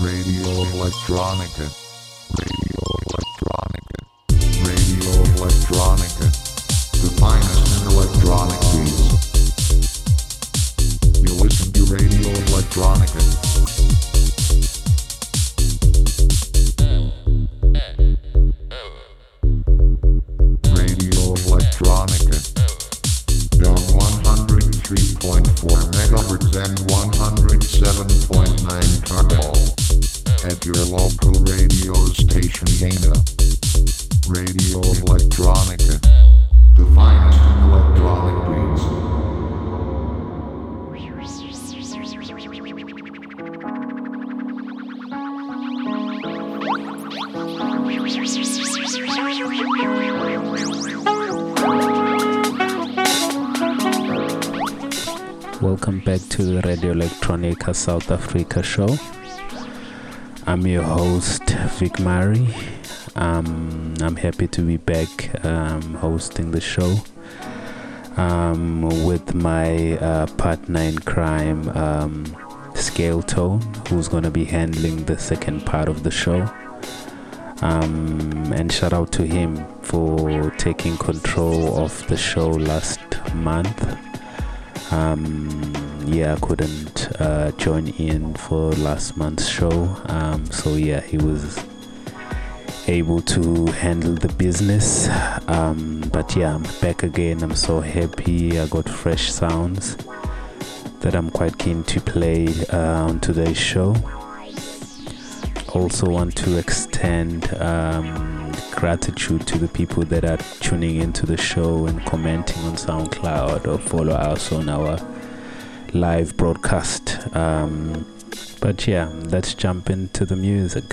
Radio Electronica. Radio Electronica. Radio Electronica. The finest in electronic beats. You listen to Radio Electronica. Electronica South Africa show. I'm your host, Vicmari. Um, I'm happy to be back um, hosting the show um, with my uh, partner in crime, um, Skale Tone, who's going to be handling the second part of the show. Um, and shout out to him for taking control of the show last month um yeah i couldn't uh join in for last month's show. Um so yeah he was able to handle the business. Um but yeah i'm back again. I'm so happy. I got fresh sounds that i'm quite keen to play uh, on today's show. Also want to extend um gratitude to the people that are tuning into the show and commenting on SoundCloud or follow us on our live broadcast. Um, but yeah, let's jump into the music.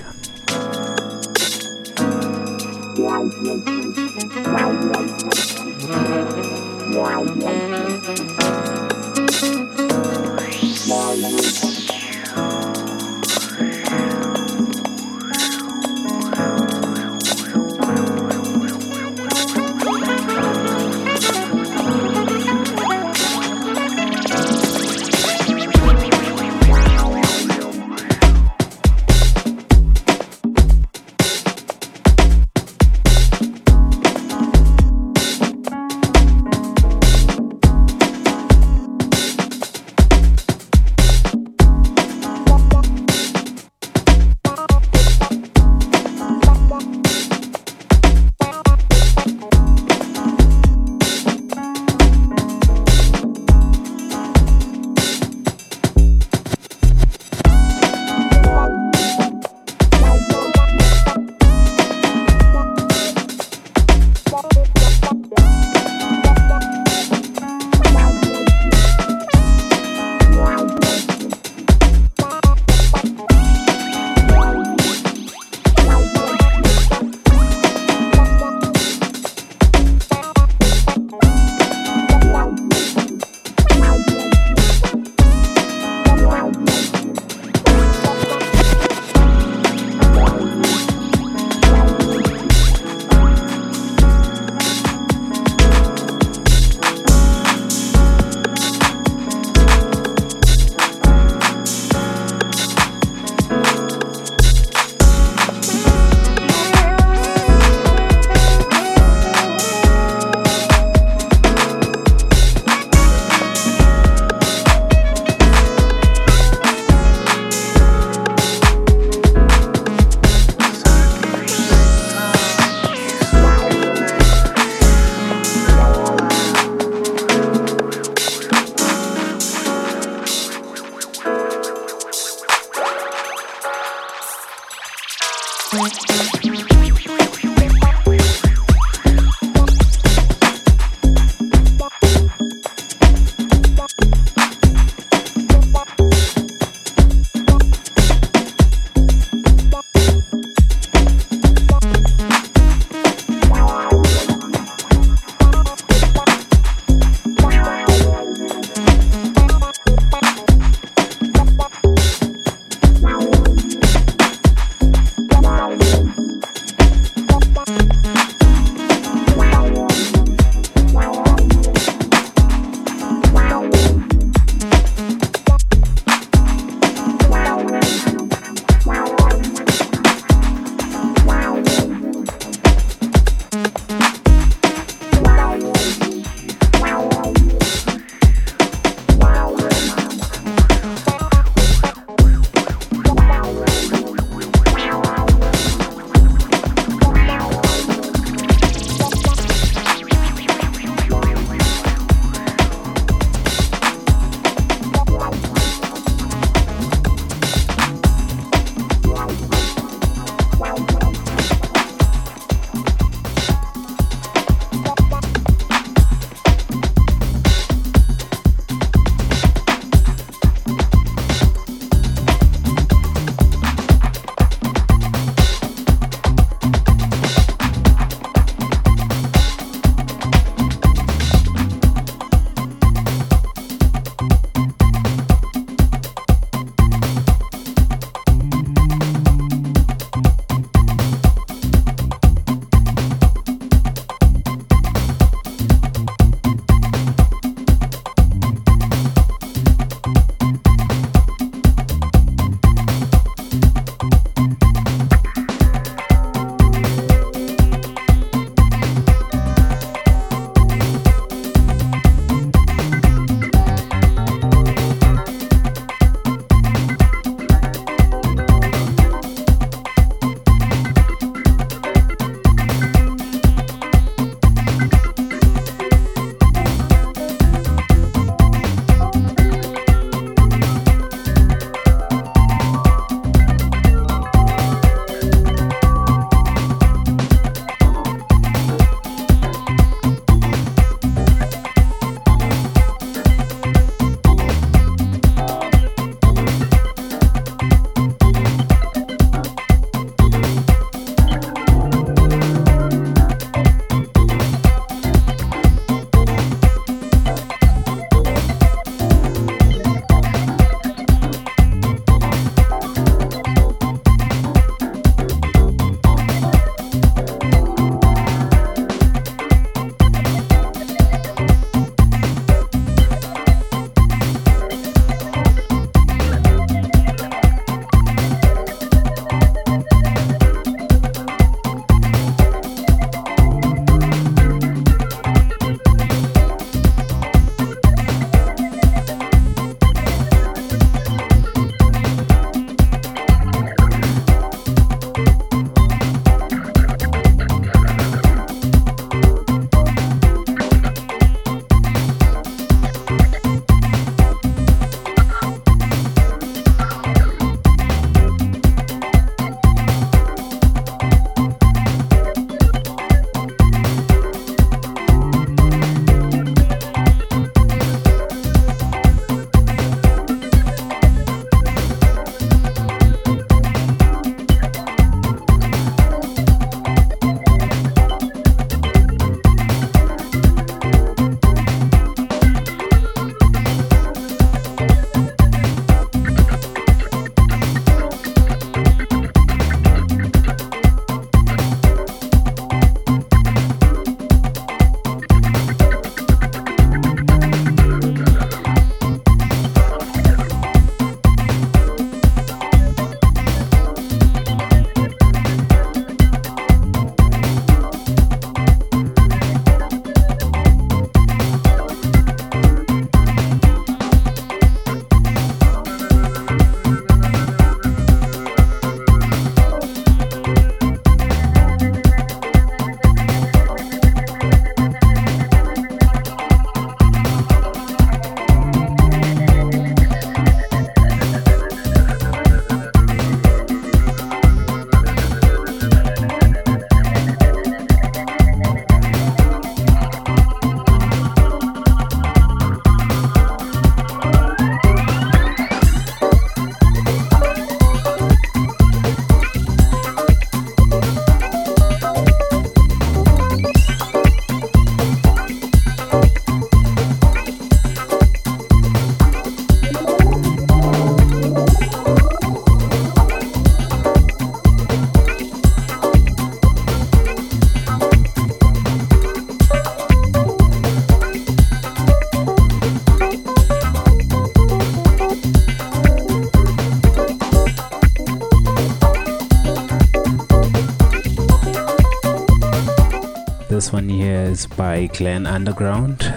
One here is by Glenn Underground.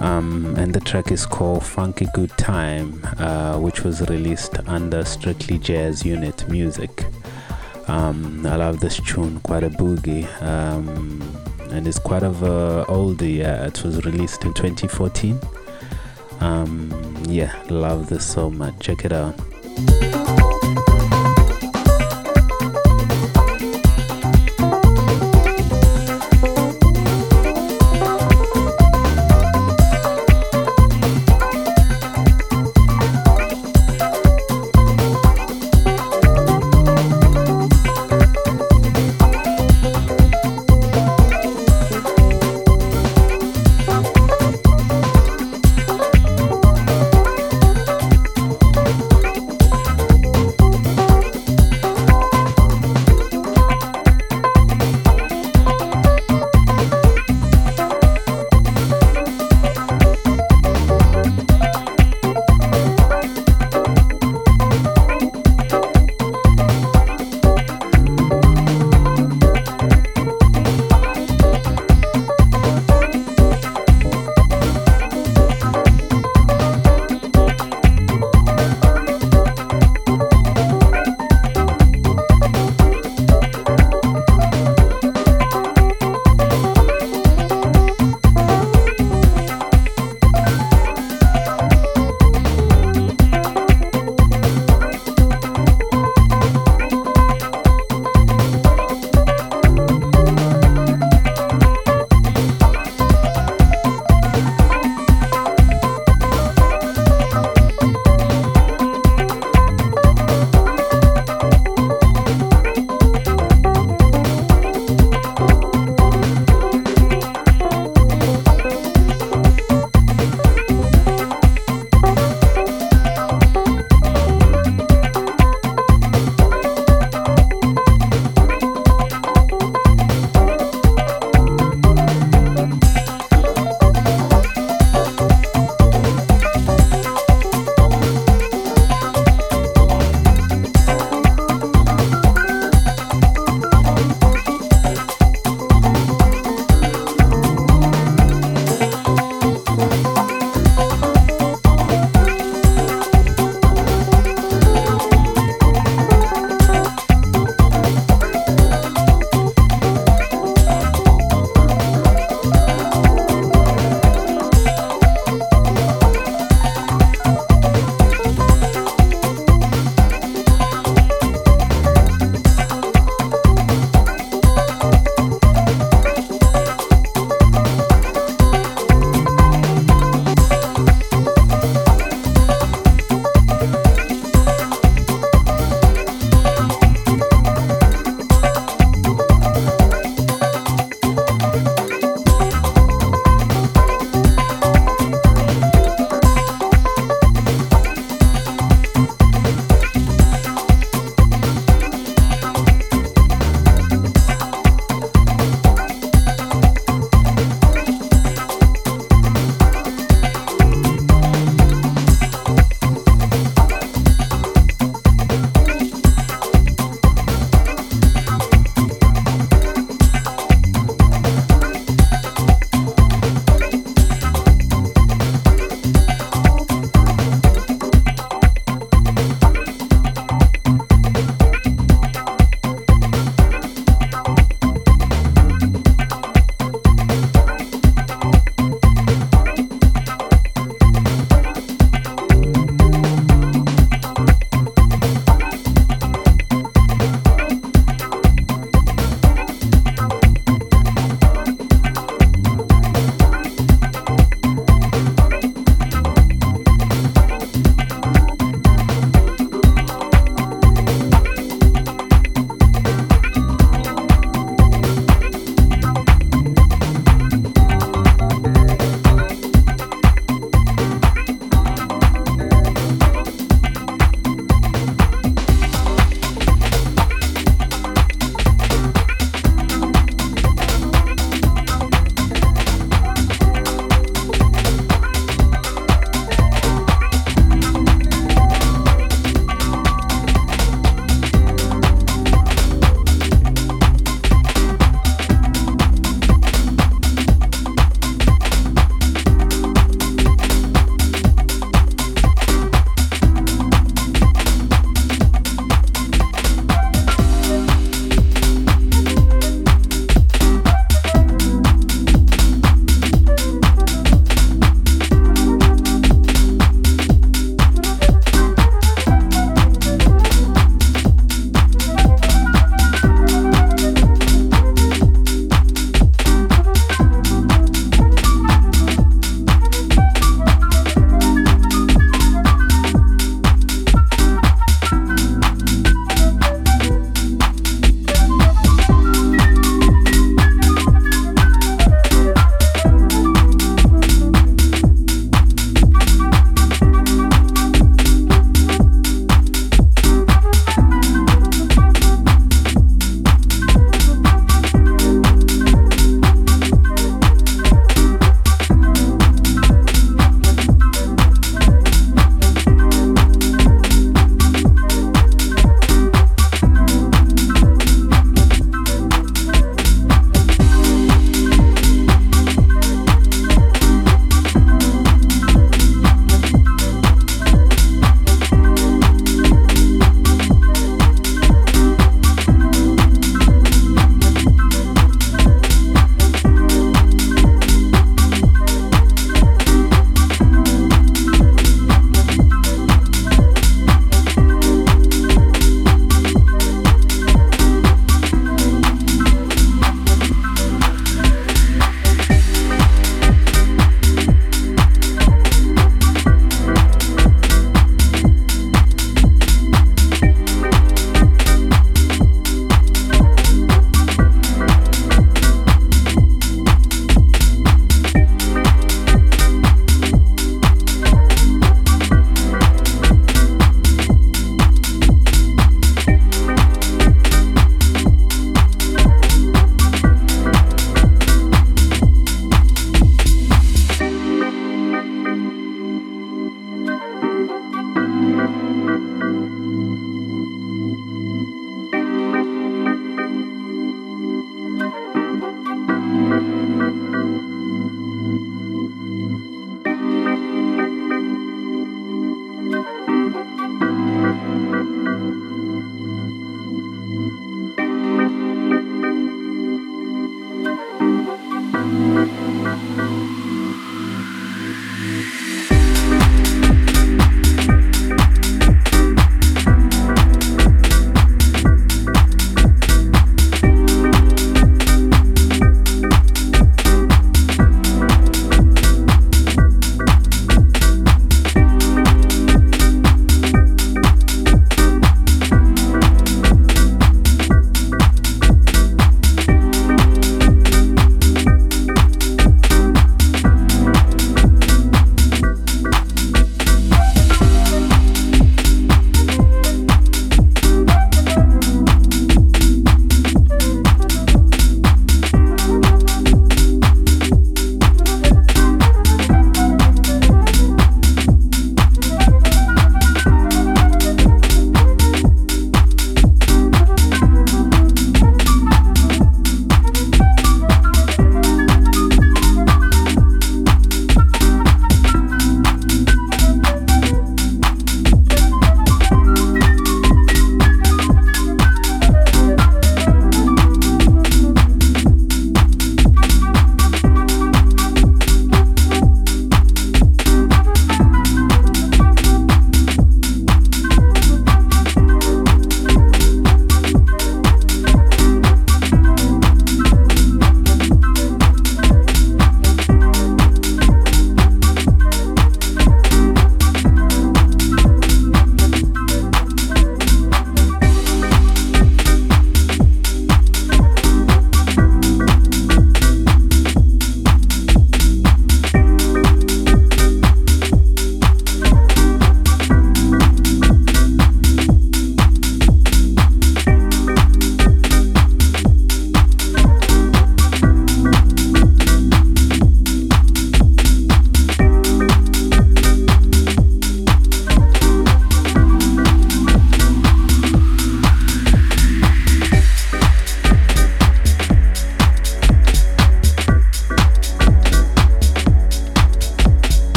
Um, and the track is called Funky Good Time, uh, which was released under Strictly Jazz Unit Music. Um, I love this tune, quite a boogie, um, and it's quite of a oldie. Yeah, it was released in 2014. Um, yeah, love this so much. Check it out.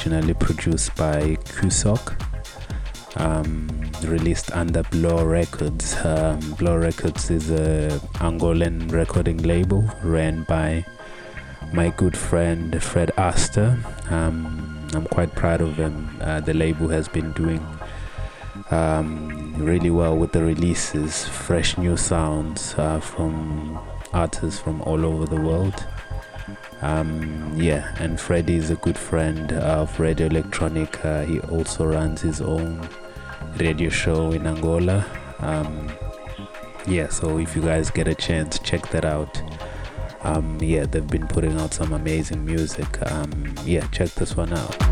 Originally produced by Kusok, um, released under Blow Records. Um, Blow Records is a Angolan recording label ran by my good friend Fred Aster. Um, I'm quite proud of him. Uh, the label has been doing um, really well with the releases, fresh new sounds uh, from artists from all over the world. Um, yeah, and Freddie is a good friend of Radio Electronic. Uh, he also runs his own radio show in Angola. Um, yeah, so if you guys get a chance, check that out. Um, yeah, they've been putting out some amazing music. Um, yeah, check this one out.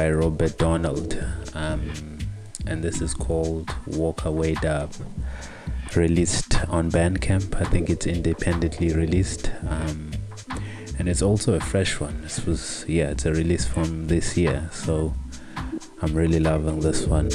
By Robert Donald, um, and this is called Walk Away Dub. Released on Bandcamp, I think it's independently released, um, and it's also a fresh one. This was, yeah, it's a release from this year, so I'm really loving this one.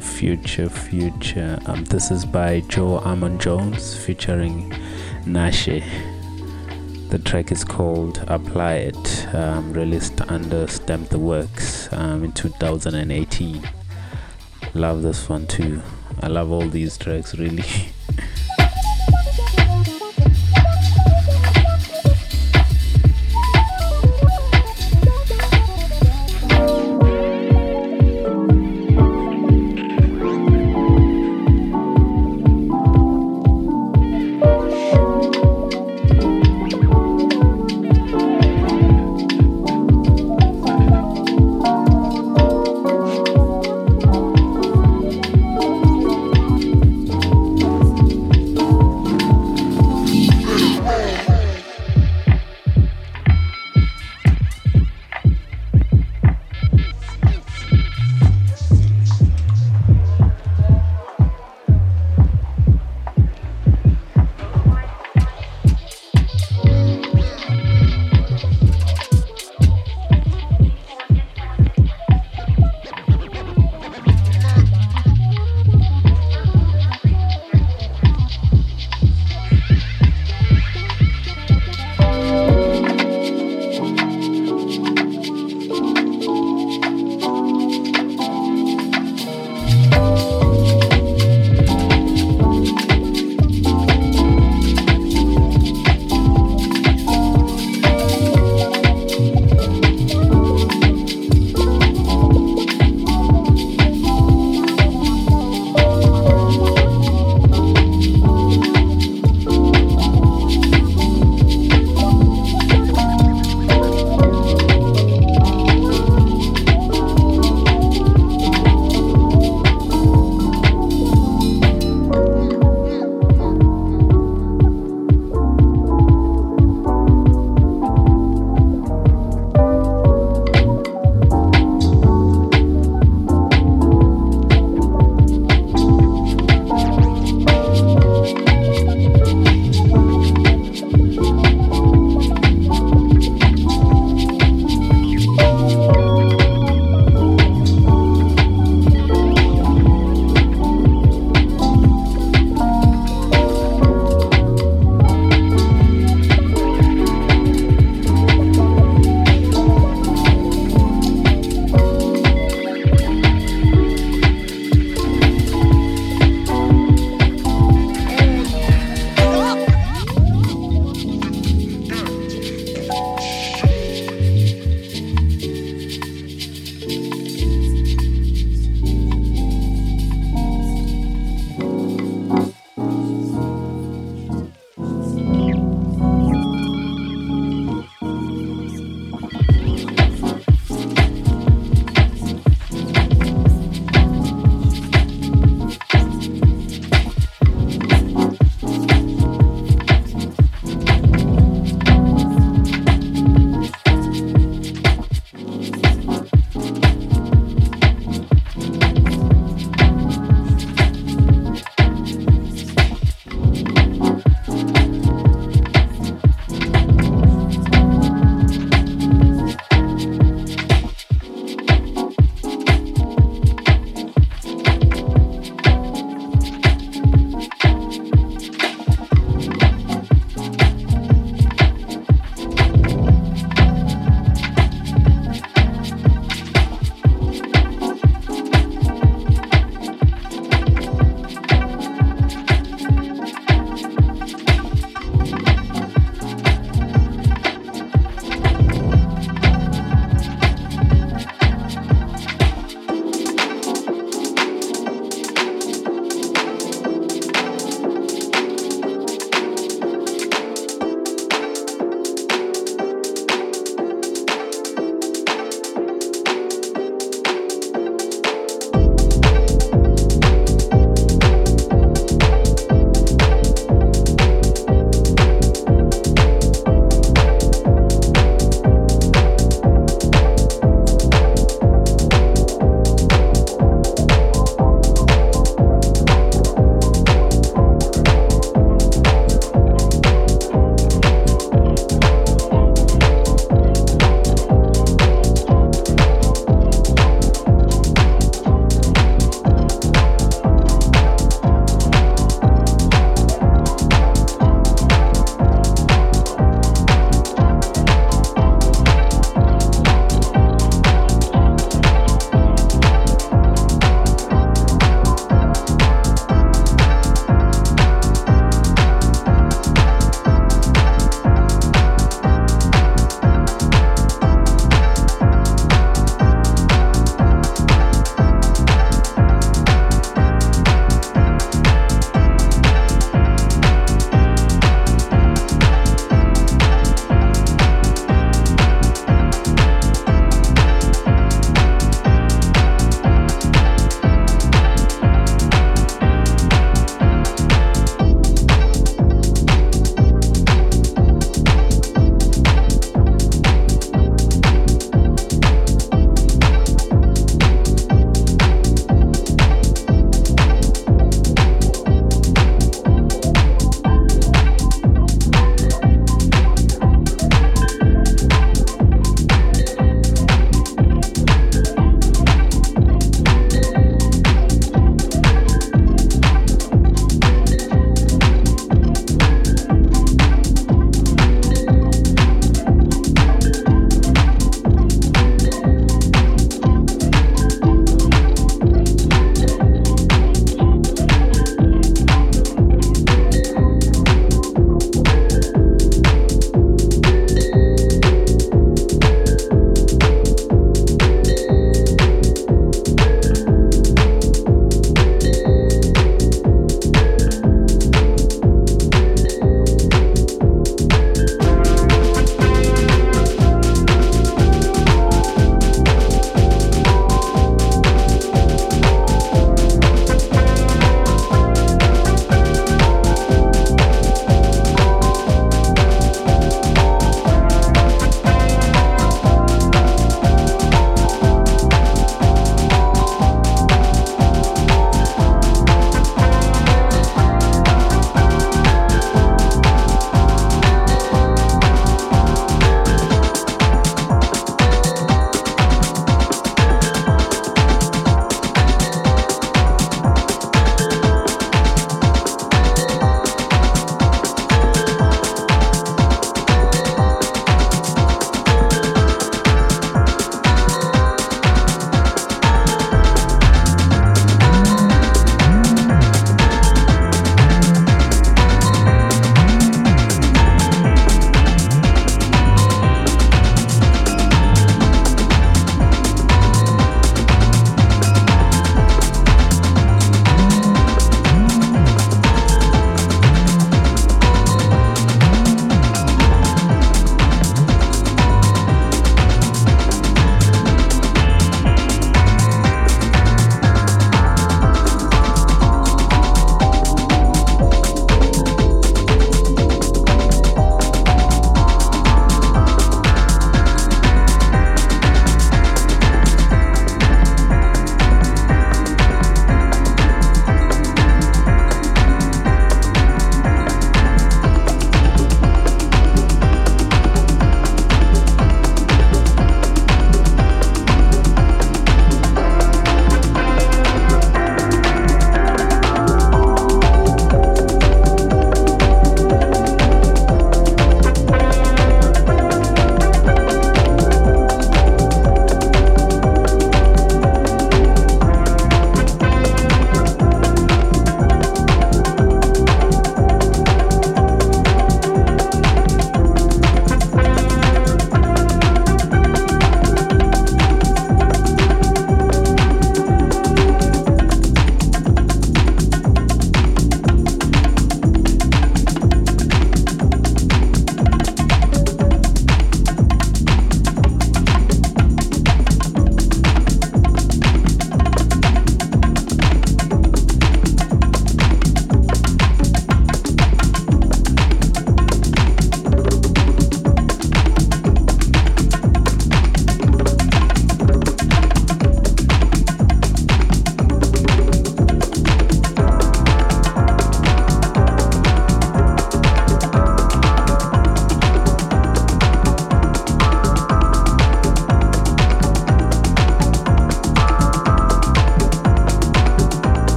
Future, future, future. Um, this is by Joe Armon Jones featuring Nashe. The track is called Apply It, um, released under Stamp the Works um, in 2018. Love this one too. I love all these tracks really.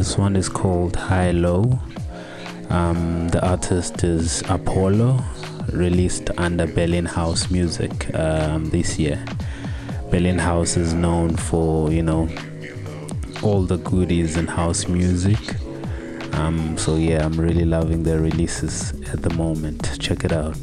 This one is called High Low. Um, the artist is Apollo, released under Berlin House Music um, this year. Berlin House is known for, you know, all the goodies in house music. Um, so yeah, I'm really loving their releases at the moment. Check it out.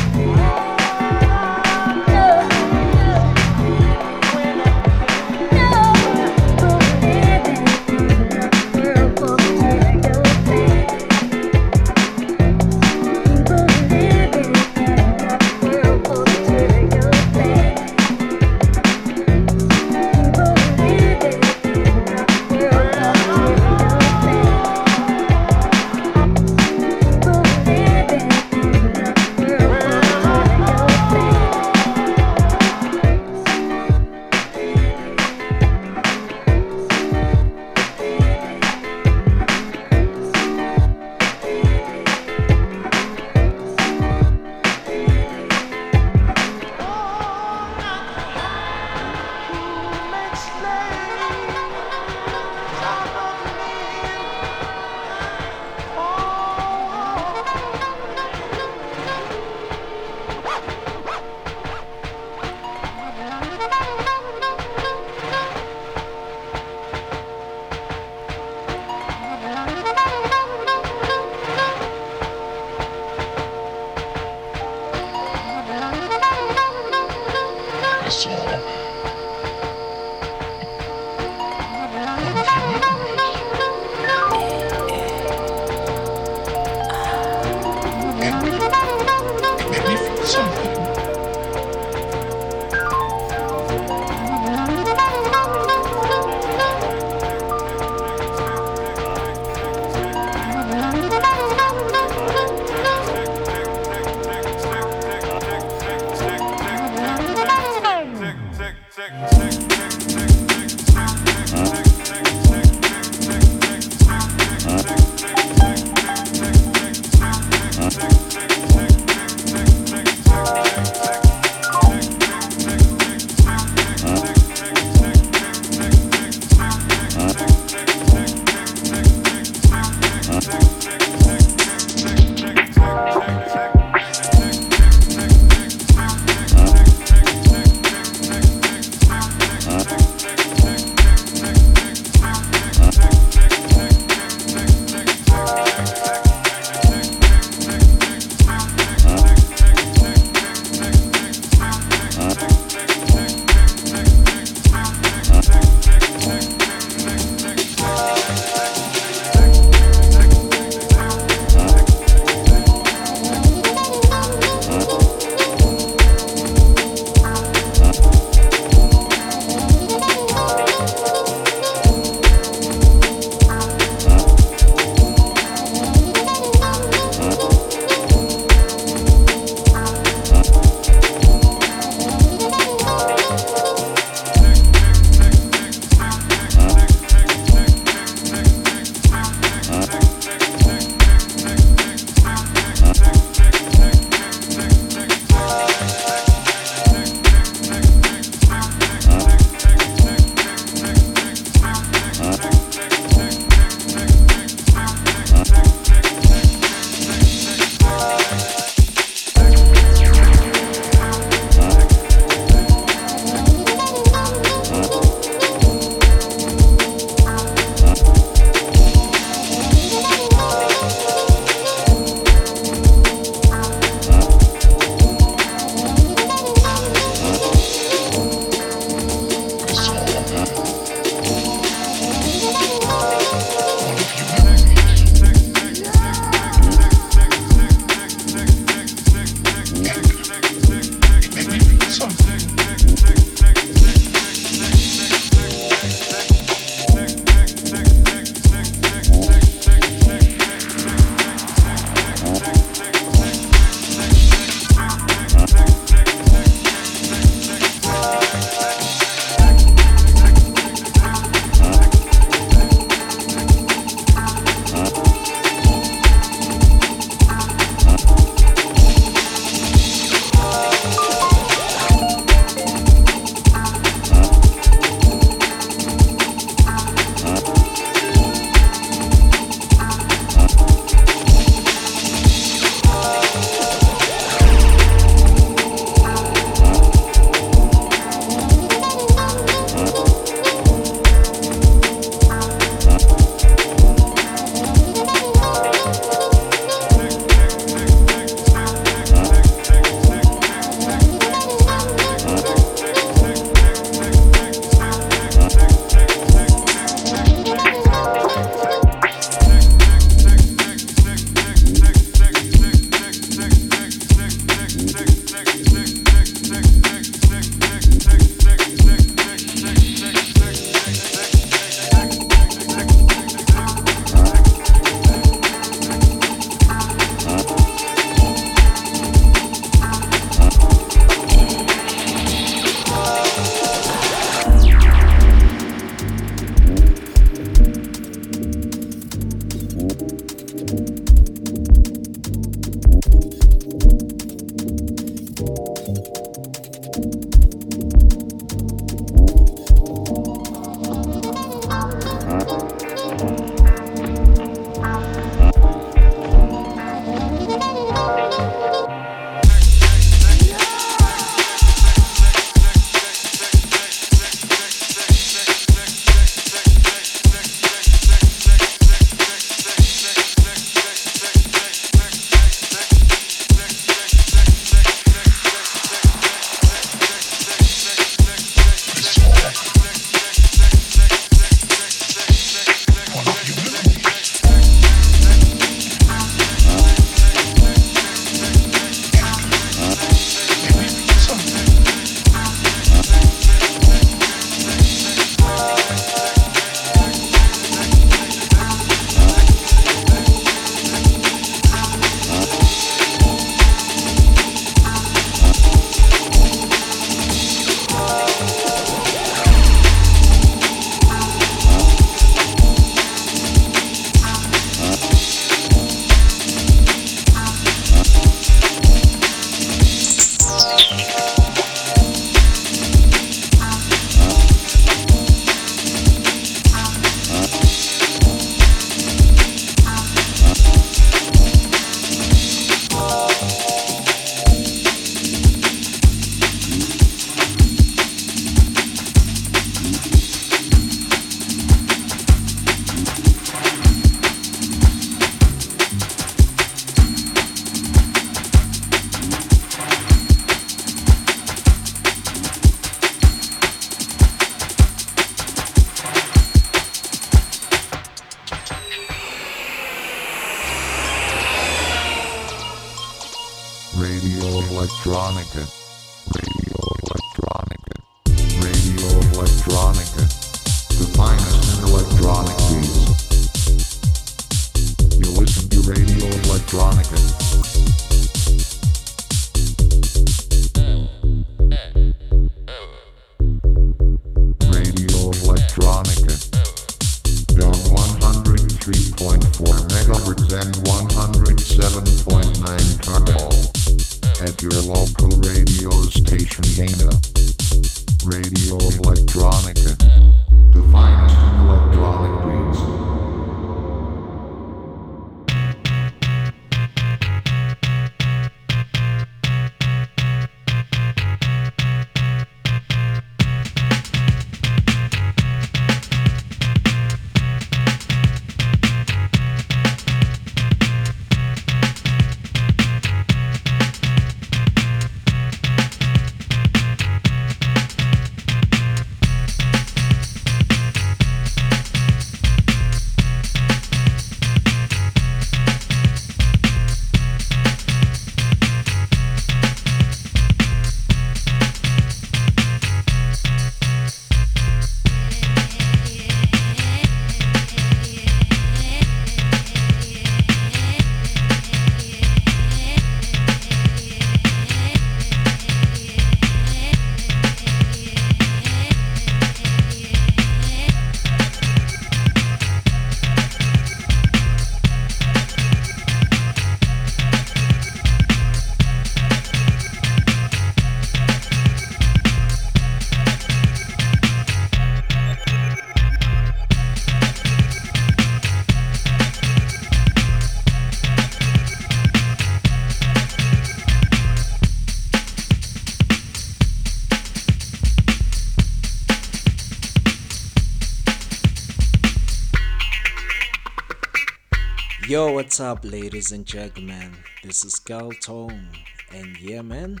Yo, what's up, ladies and gentlemen? This is Skale Tone, and yeah, man,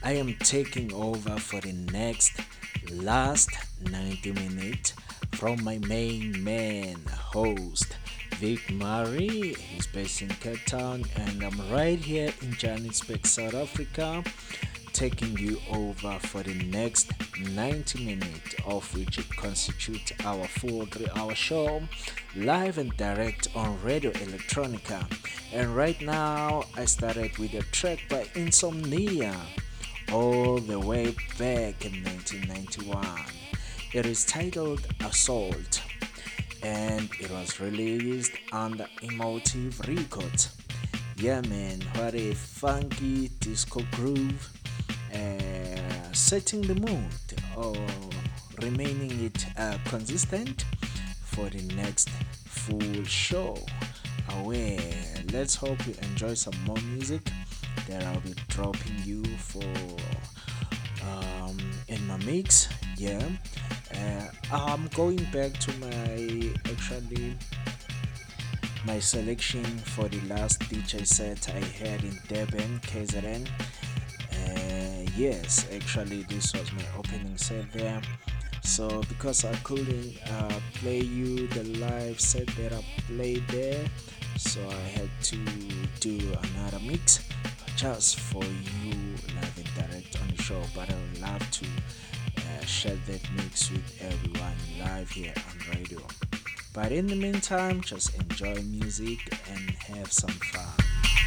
I am taking over for the next last 90 minutes from my main man host, Vicmari. He's based in Cape Town, and I'm right here in Johannesburg, South Africa taking you over for the next 90 minutes, of which it constitutes our full three hour show live and direct on Radio Electronica. And right now, I started with a track by Insomnia all the way back in 1991. It is titled Assault and it was released under Emotive Records. Yeah, man, what a funky disco groove uh, setting the mood or remaining it uh, consistent for the next full show. Away. Let's hope you enjoy some more music that i'll be dropping you for um, in my mix. Yeah. Uh, i'm going back to my actually my selection for the last DJ set I had in Durban, KZN yes actually this was my opening set there so because i couldn't uh, play you the live set that i played there so i had to do another mix just for you live and direct on the show. But i would love to uh, share that mix with everyone live here on radio. But in the meantime just enjoy music and have some fun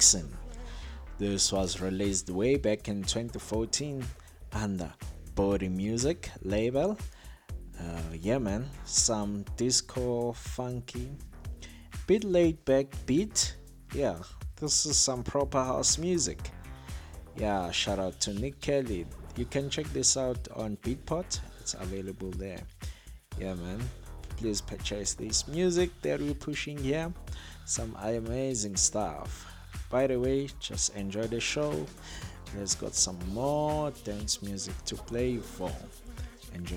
Rexon. This was released way back in 2014 under Body Music label. Uh, yeah, man, some disco funky, bit laid back beat. Yeah, this is some proper house music. Yeah, shout out to Nick Kelly. You can check this out on Beatport, it's available there. Yeah, man, please purchase this music that we're pushing here. Some amazing stuff. By the way, just enjoy the show. Let's got some more dance music to play for. Enjoy.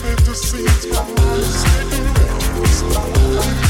Fantasy, it's my mind, it's my mind.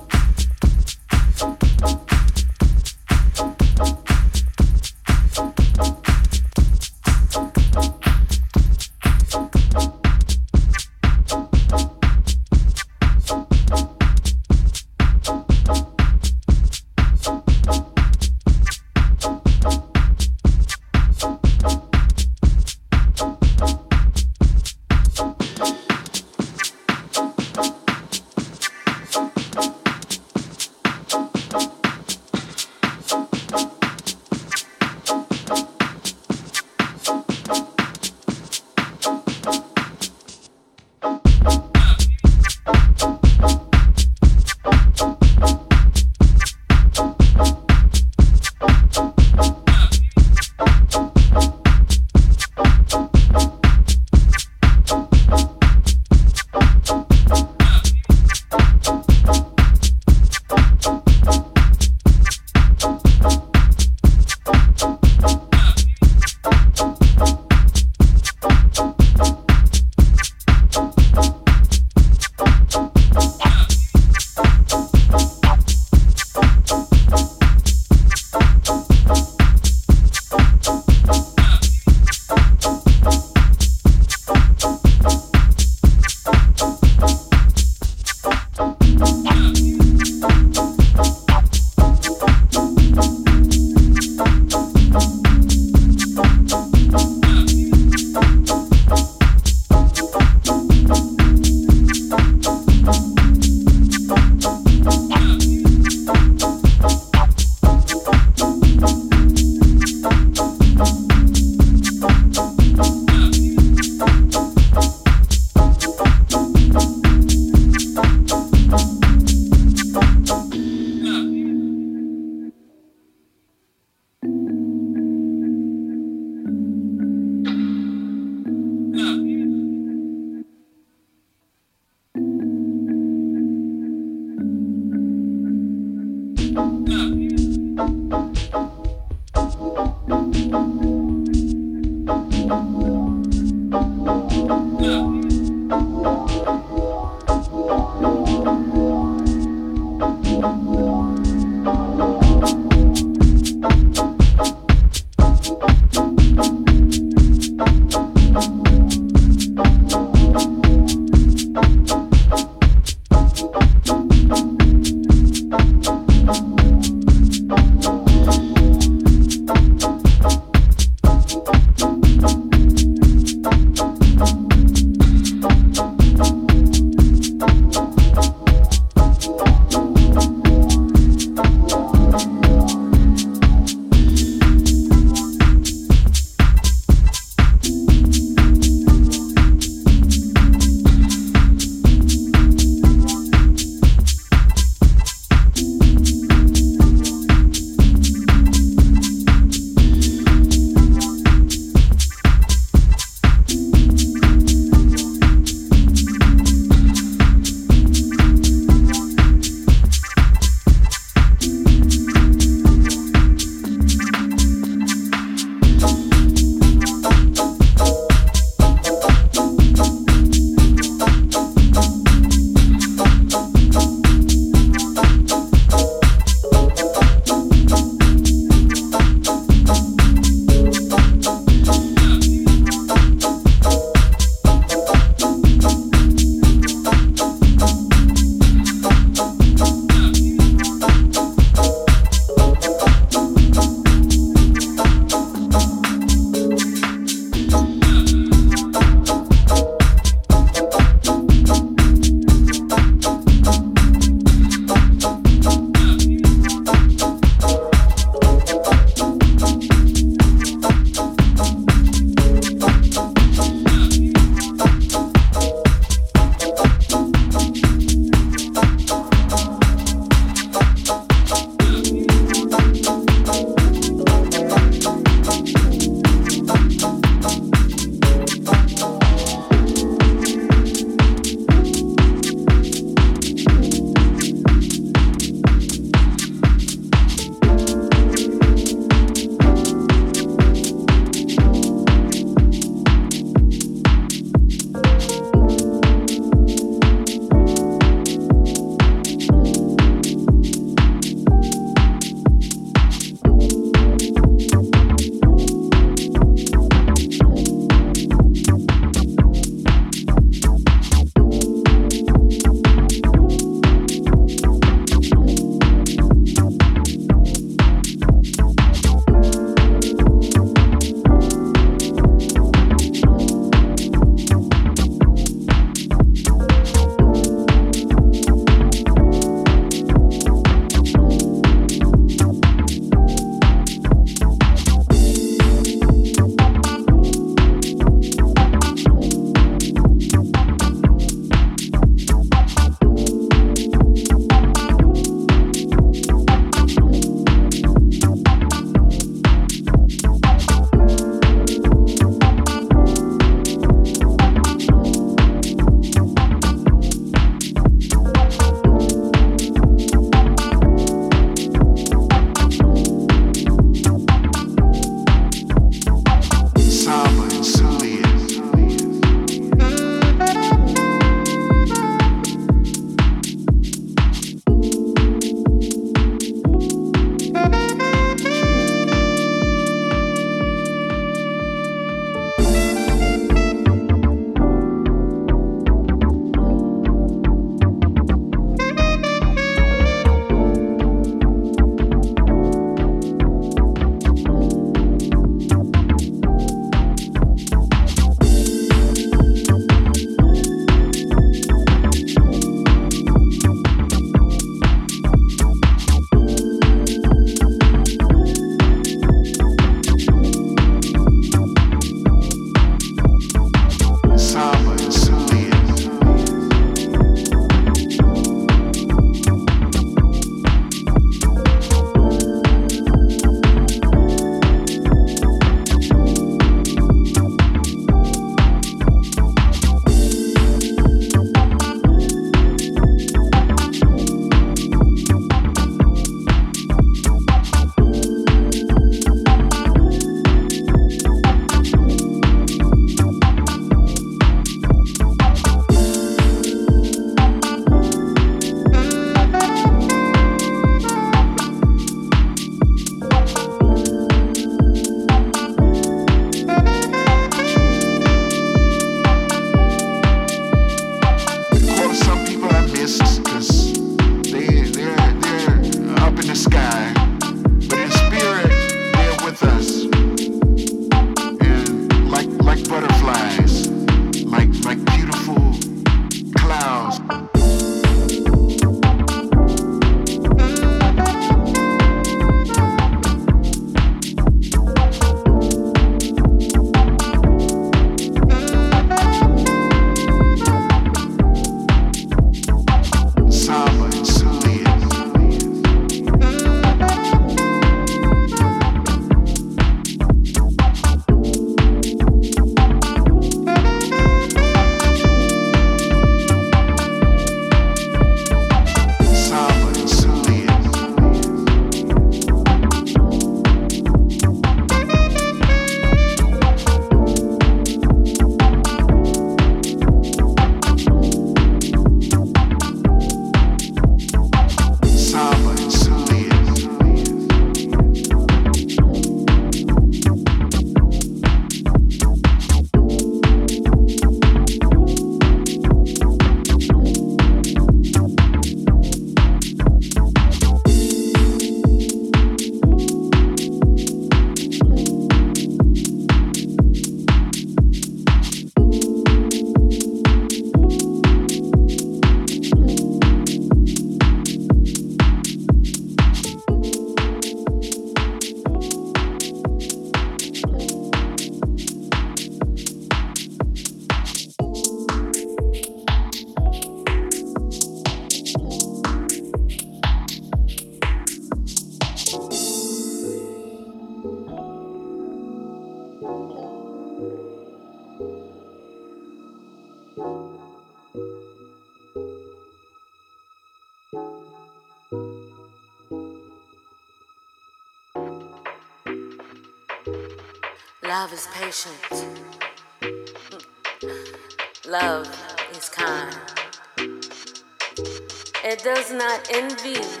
not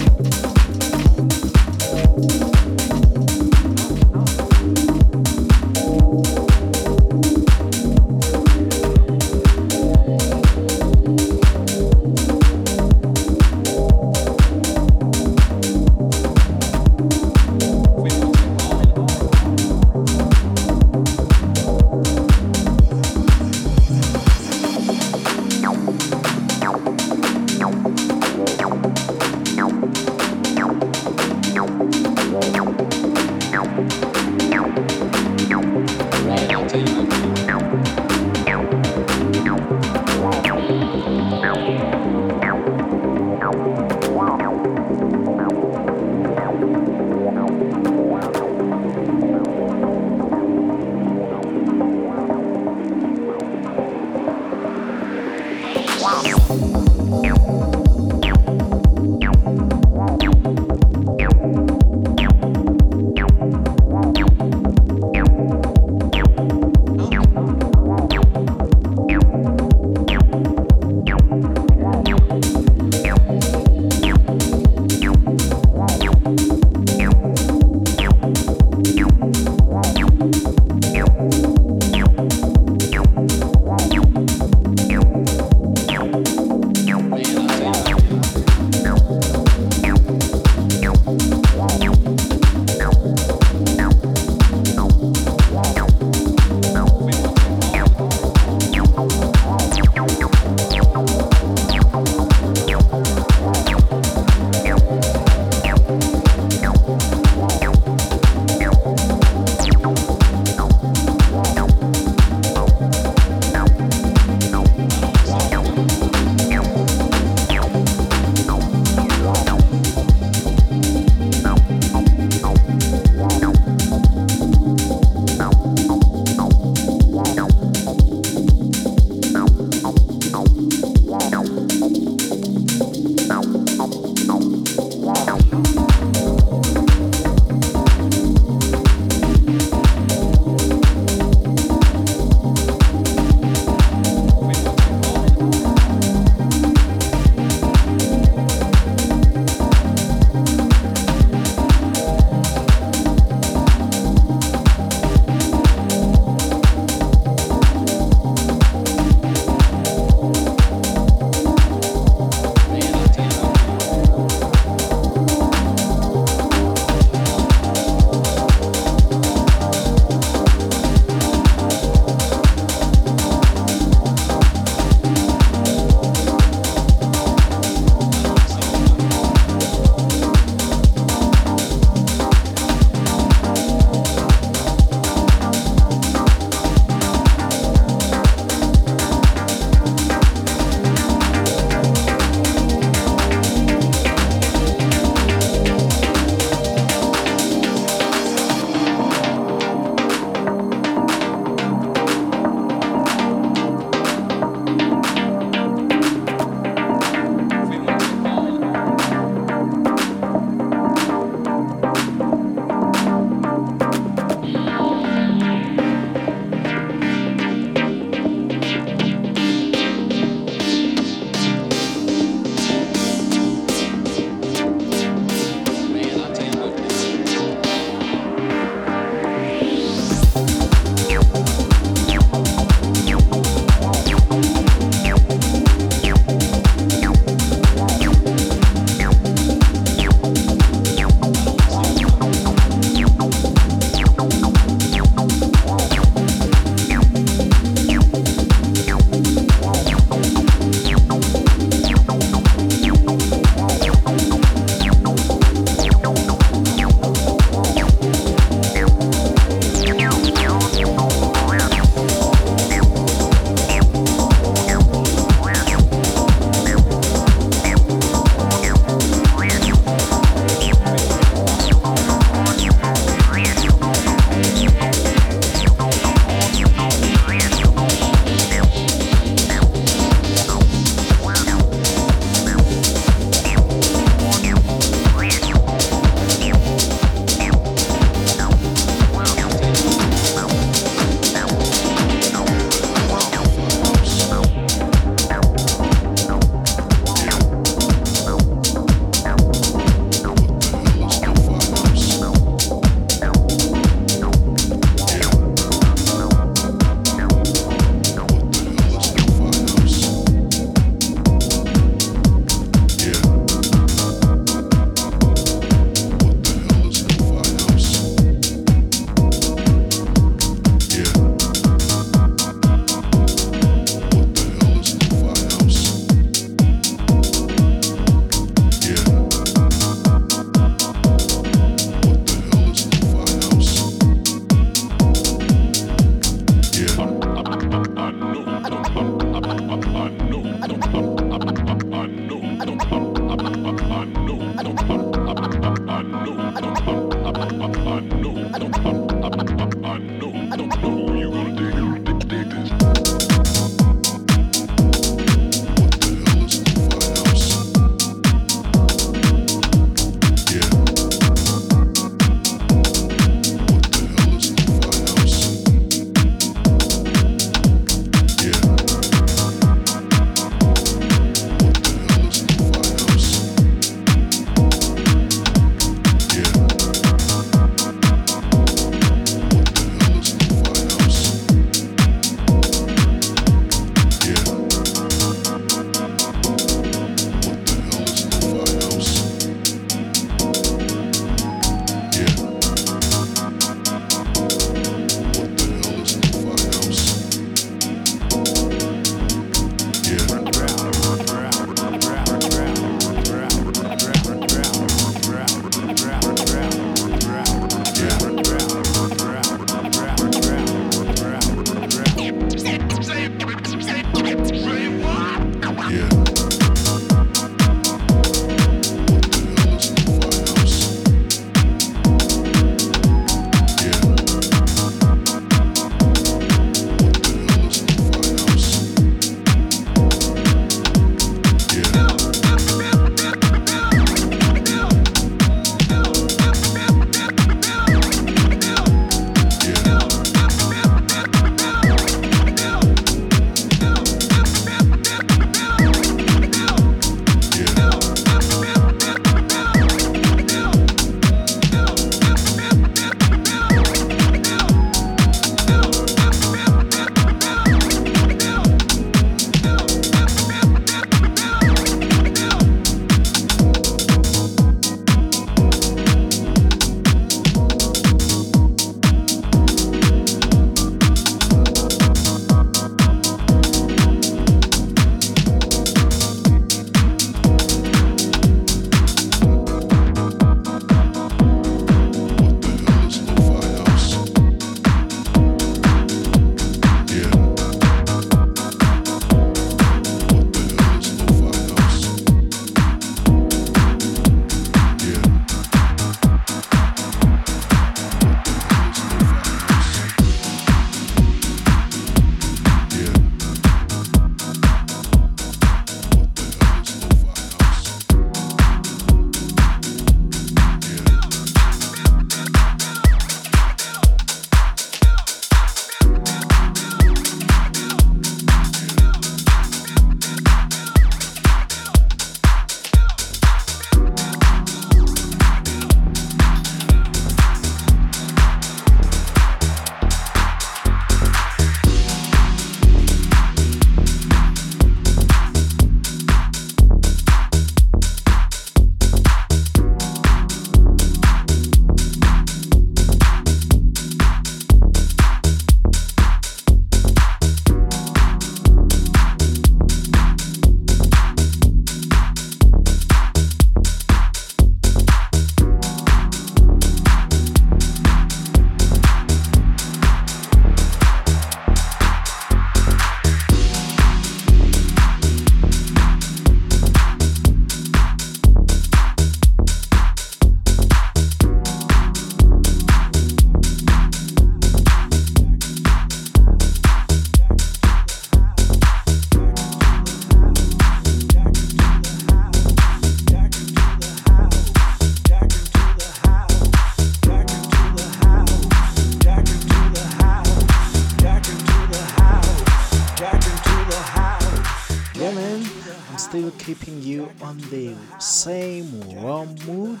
keeping you on the same warm mood.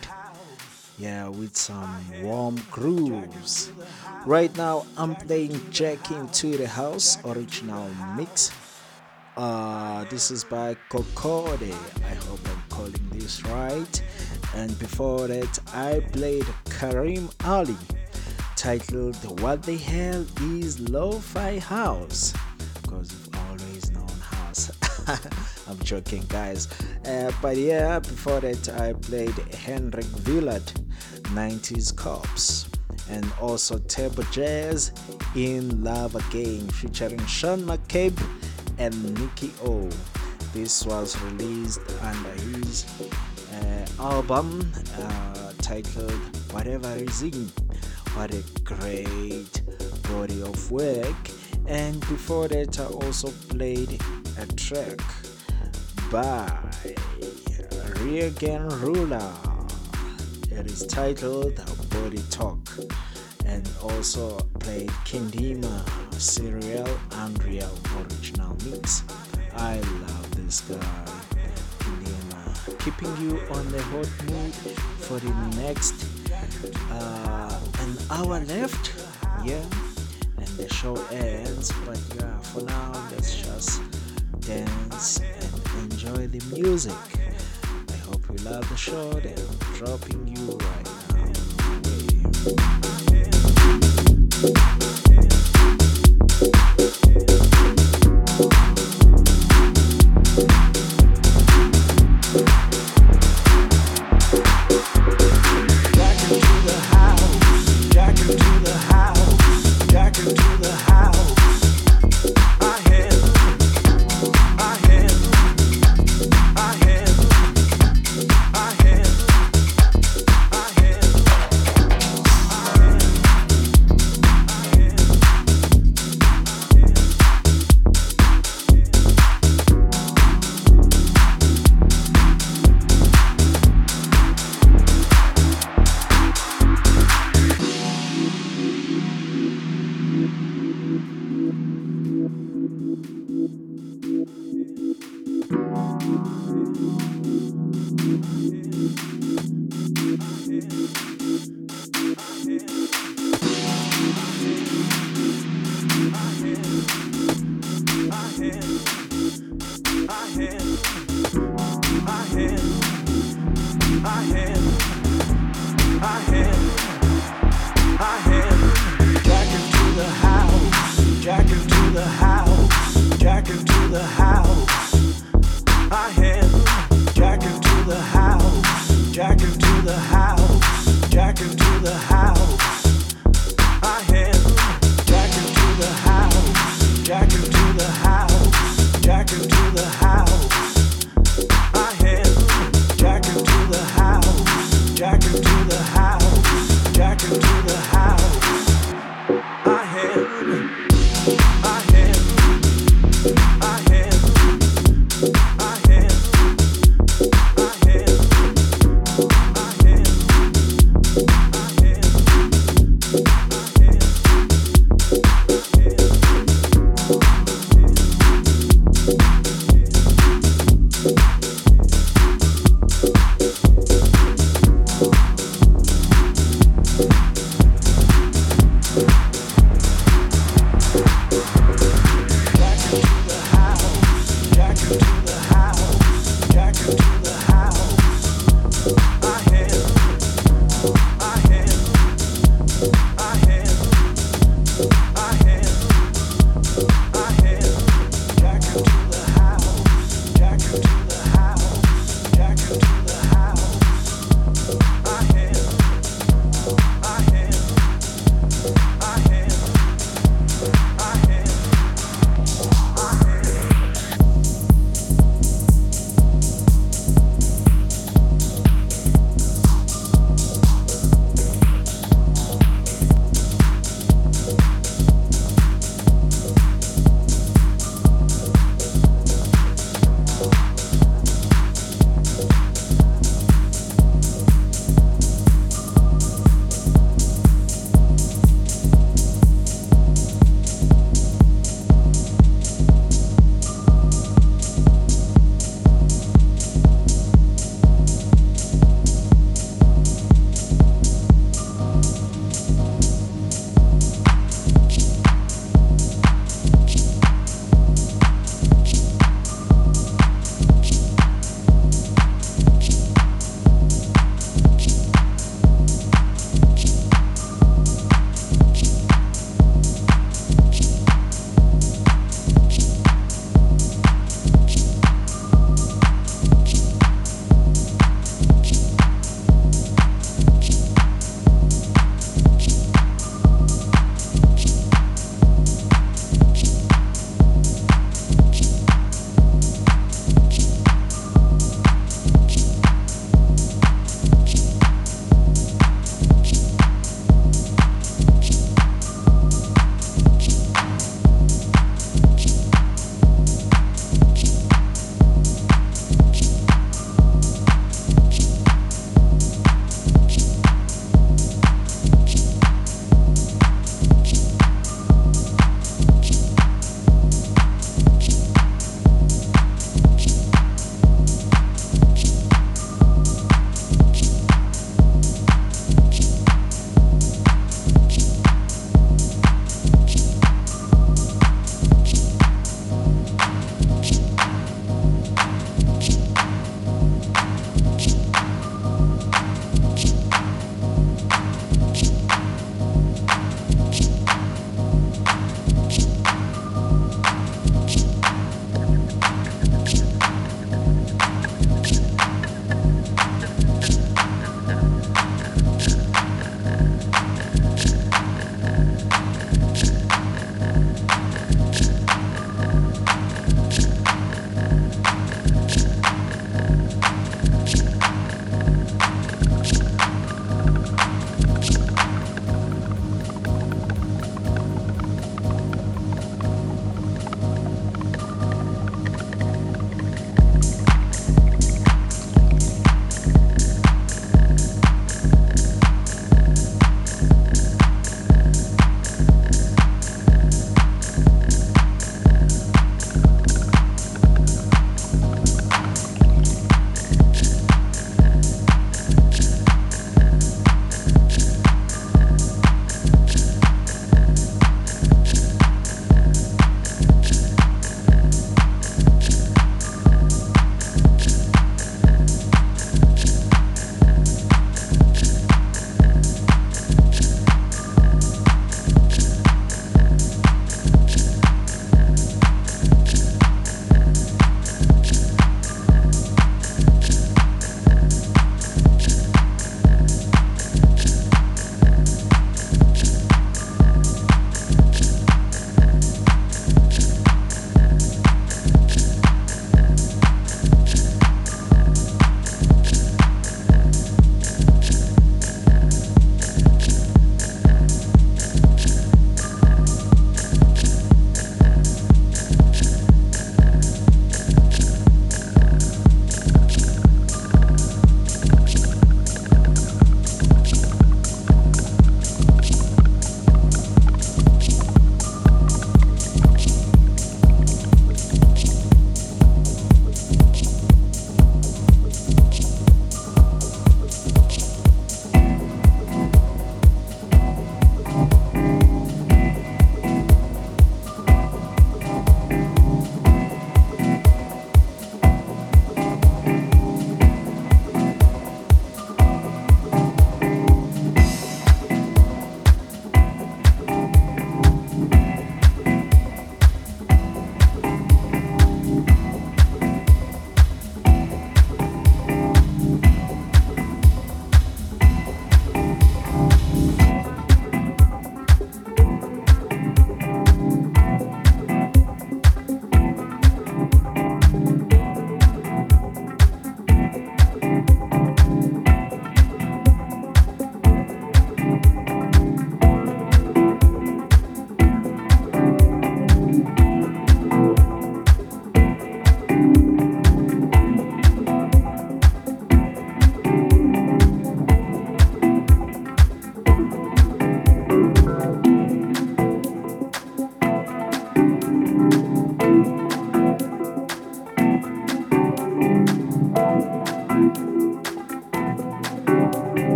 Yeah, with some warm grooves. Right now, I'm playing Jack into the House original mix. Uh, this is by Kokode. I hope I'm calling this right. And before that, I played Karim Ali, titled What the Hell is Lo-Fi House? Joking, guys. Uh, but yeah, before that, I played Henrik Villard, 90s Cops. And also Turbo Jazz in Love Again, featuring Sean McCabe and Nicky O. This was released under his uh, album uh, titled Whatever Is In. What a great body of work. And before that, I also played a track by Regan Ruler. It is titled Body Talk. And also played Kindima Serial Unreal Original Mix. I love this guy, Kindima. Keeping you on the hot mood for the next uh, an hour left. Yeah, and the show ends. But yeah, for now, let's just dance and enjoy the music. I hope you love the show that I'm dropping you right now.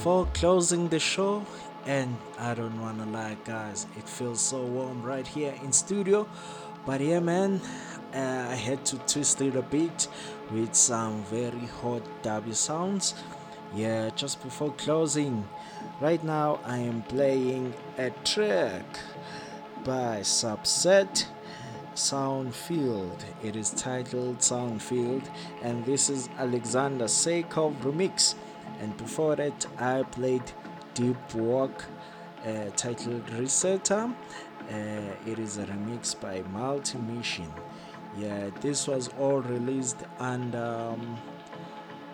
Before closing the show, and I don't wanna lie, guys, it feels so warm right here in studio. But yeah, man, uh, I had to twist it a bit with some very hot W sounds. Yeah, just before closing, right now I am playing a track by Subset Soundfield. It is titled Soundfield, and this is Alexander Seikov remix. And before that, I played Deep Walk uh, titled Resetter. Uh, it is a remix by Multi Mission. Yeah, this was all released under um,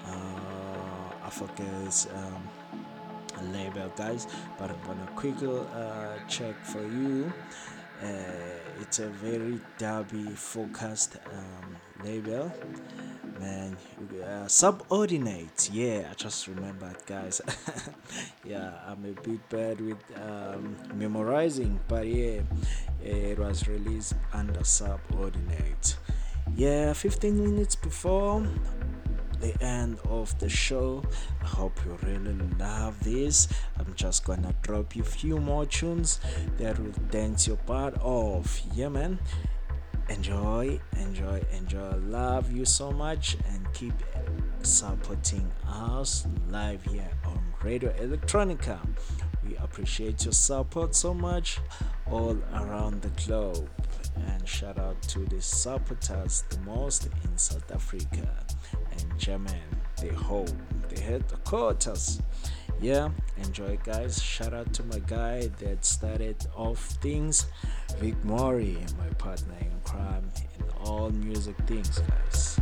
uh, I forget um, label, guys. But I'm gonna quickly uh, check for you. Uh, it's a very dubby focused um, label man uh, subordinate yeah i just remembered guys yeah i'm a bit bad with um, memorizing but yeah it was released under subordinate yeah 15 minutes before the end of the show. I hope you really love this. I'm just gonna drop you a few more tunes that will dance your part off. Yeah, man. Enjoy, enjoy, enjoy. Love you so much and keep supporting us live here on Radio Electronica. We appreciate your support so much all around the globe. And shout out to the supporters the most in South Africa and Germany, the home, the headquarters. Yeah, enjoy, guys. Shout out to my guy that started off things, Vicmari, my partner in crime, in all music things, guys.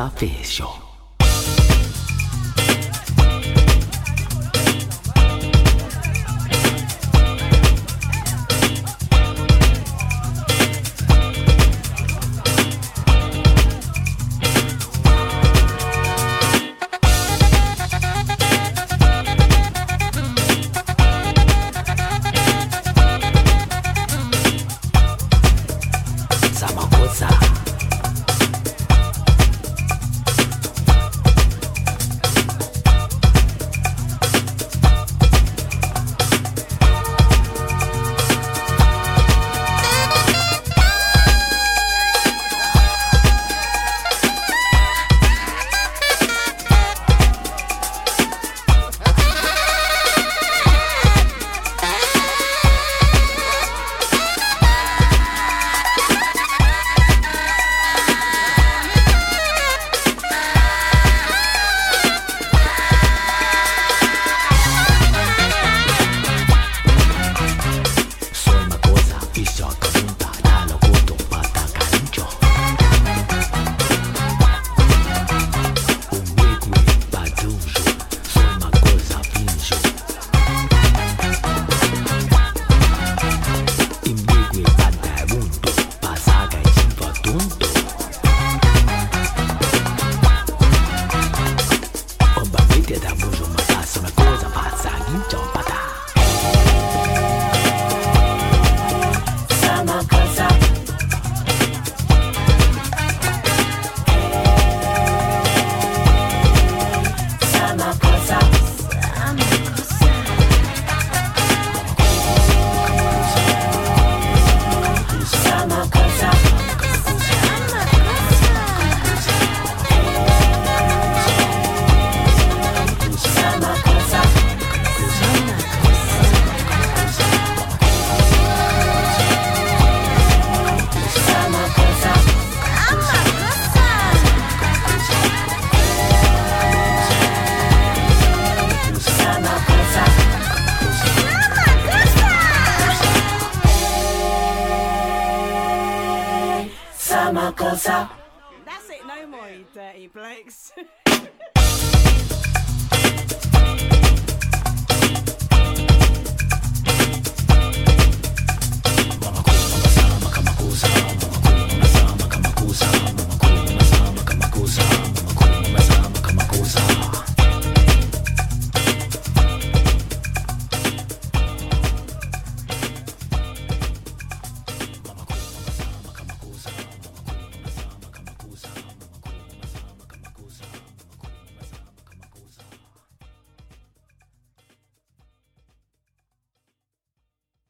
Sapejo.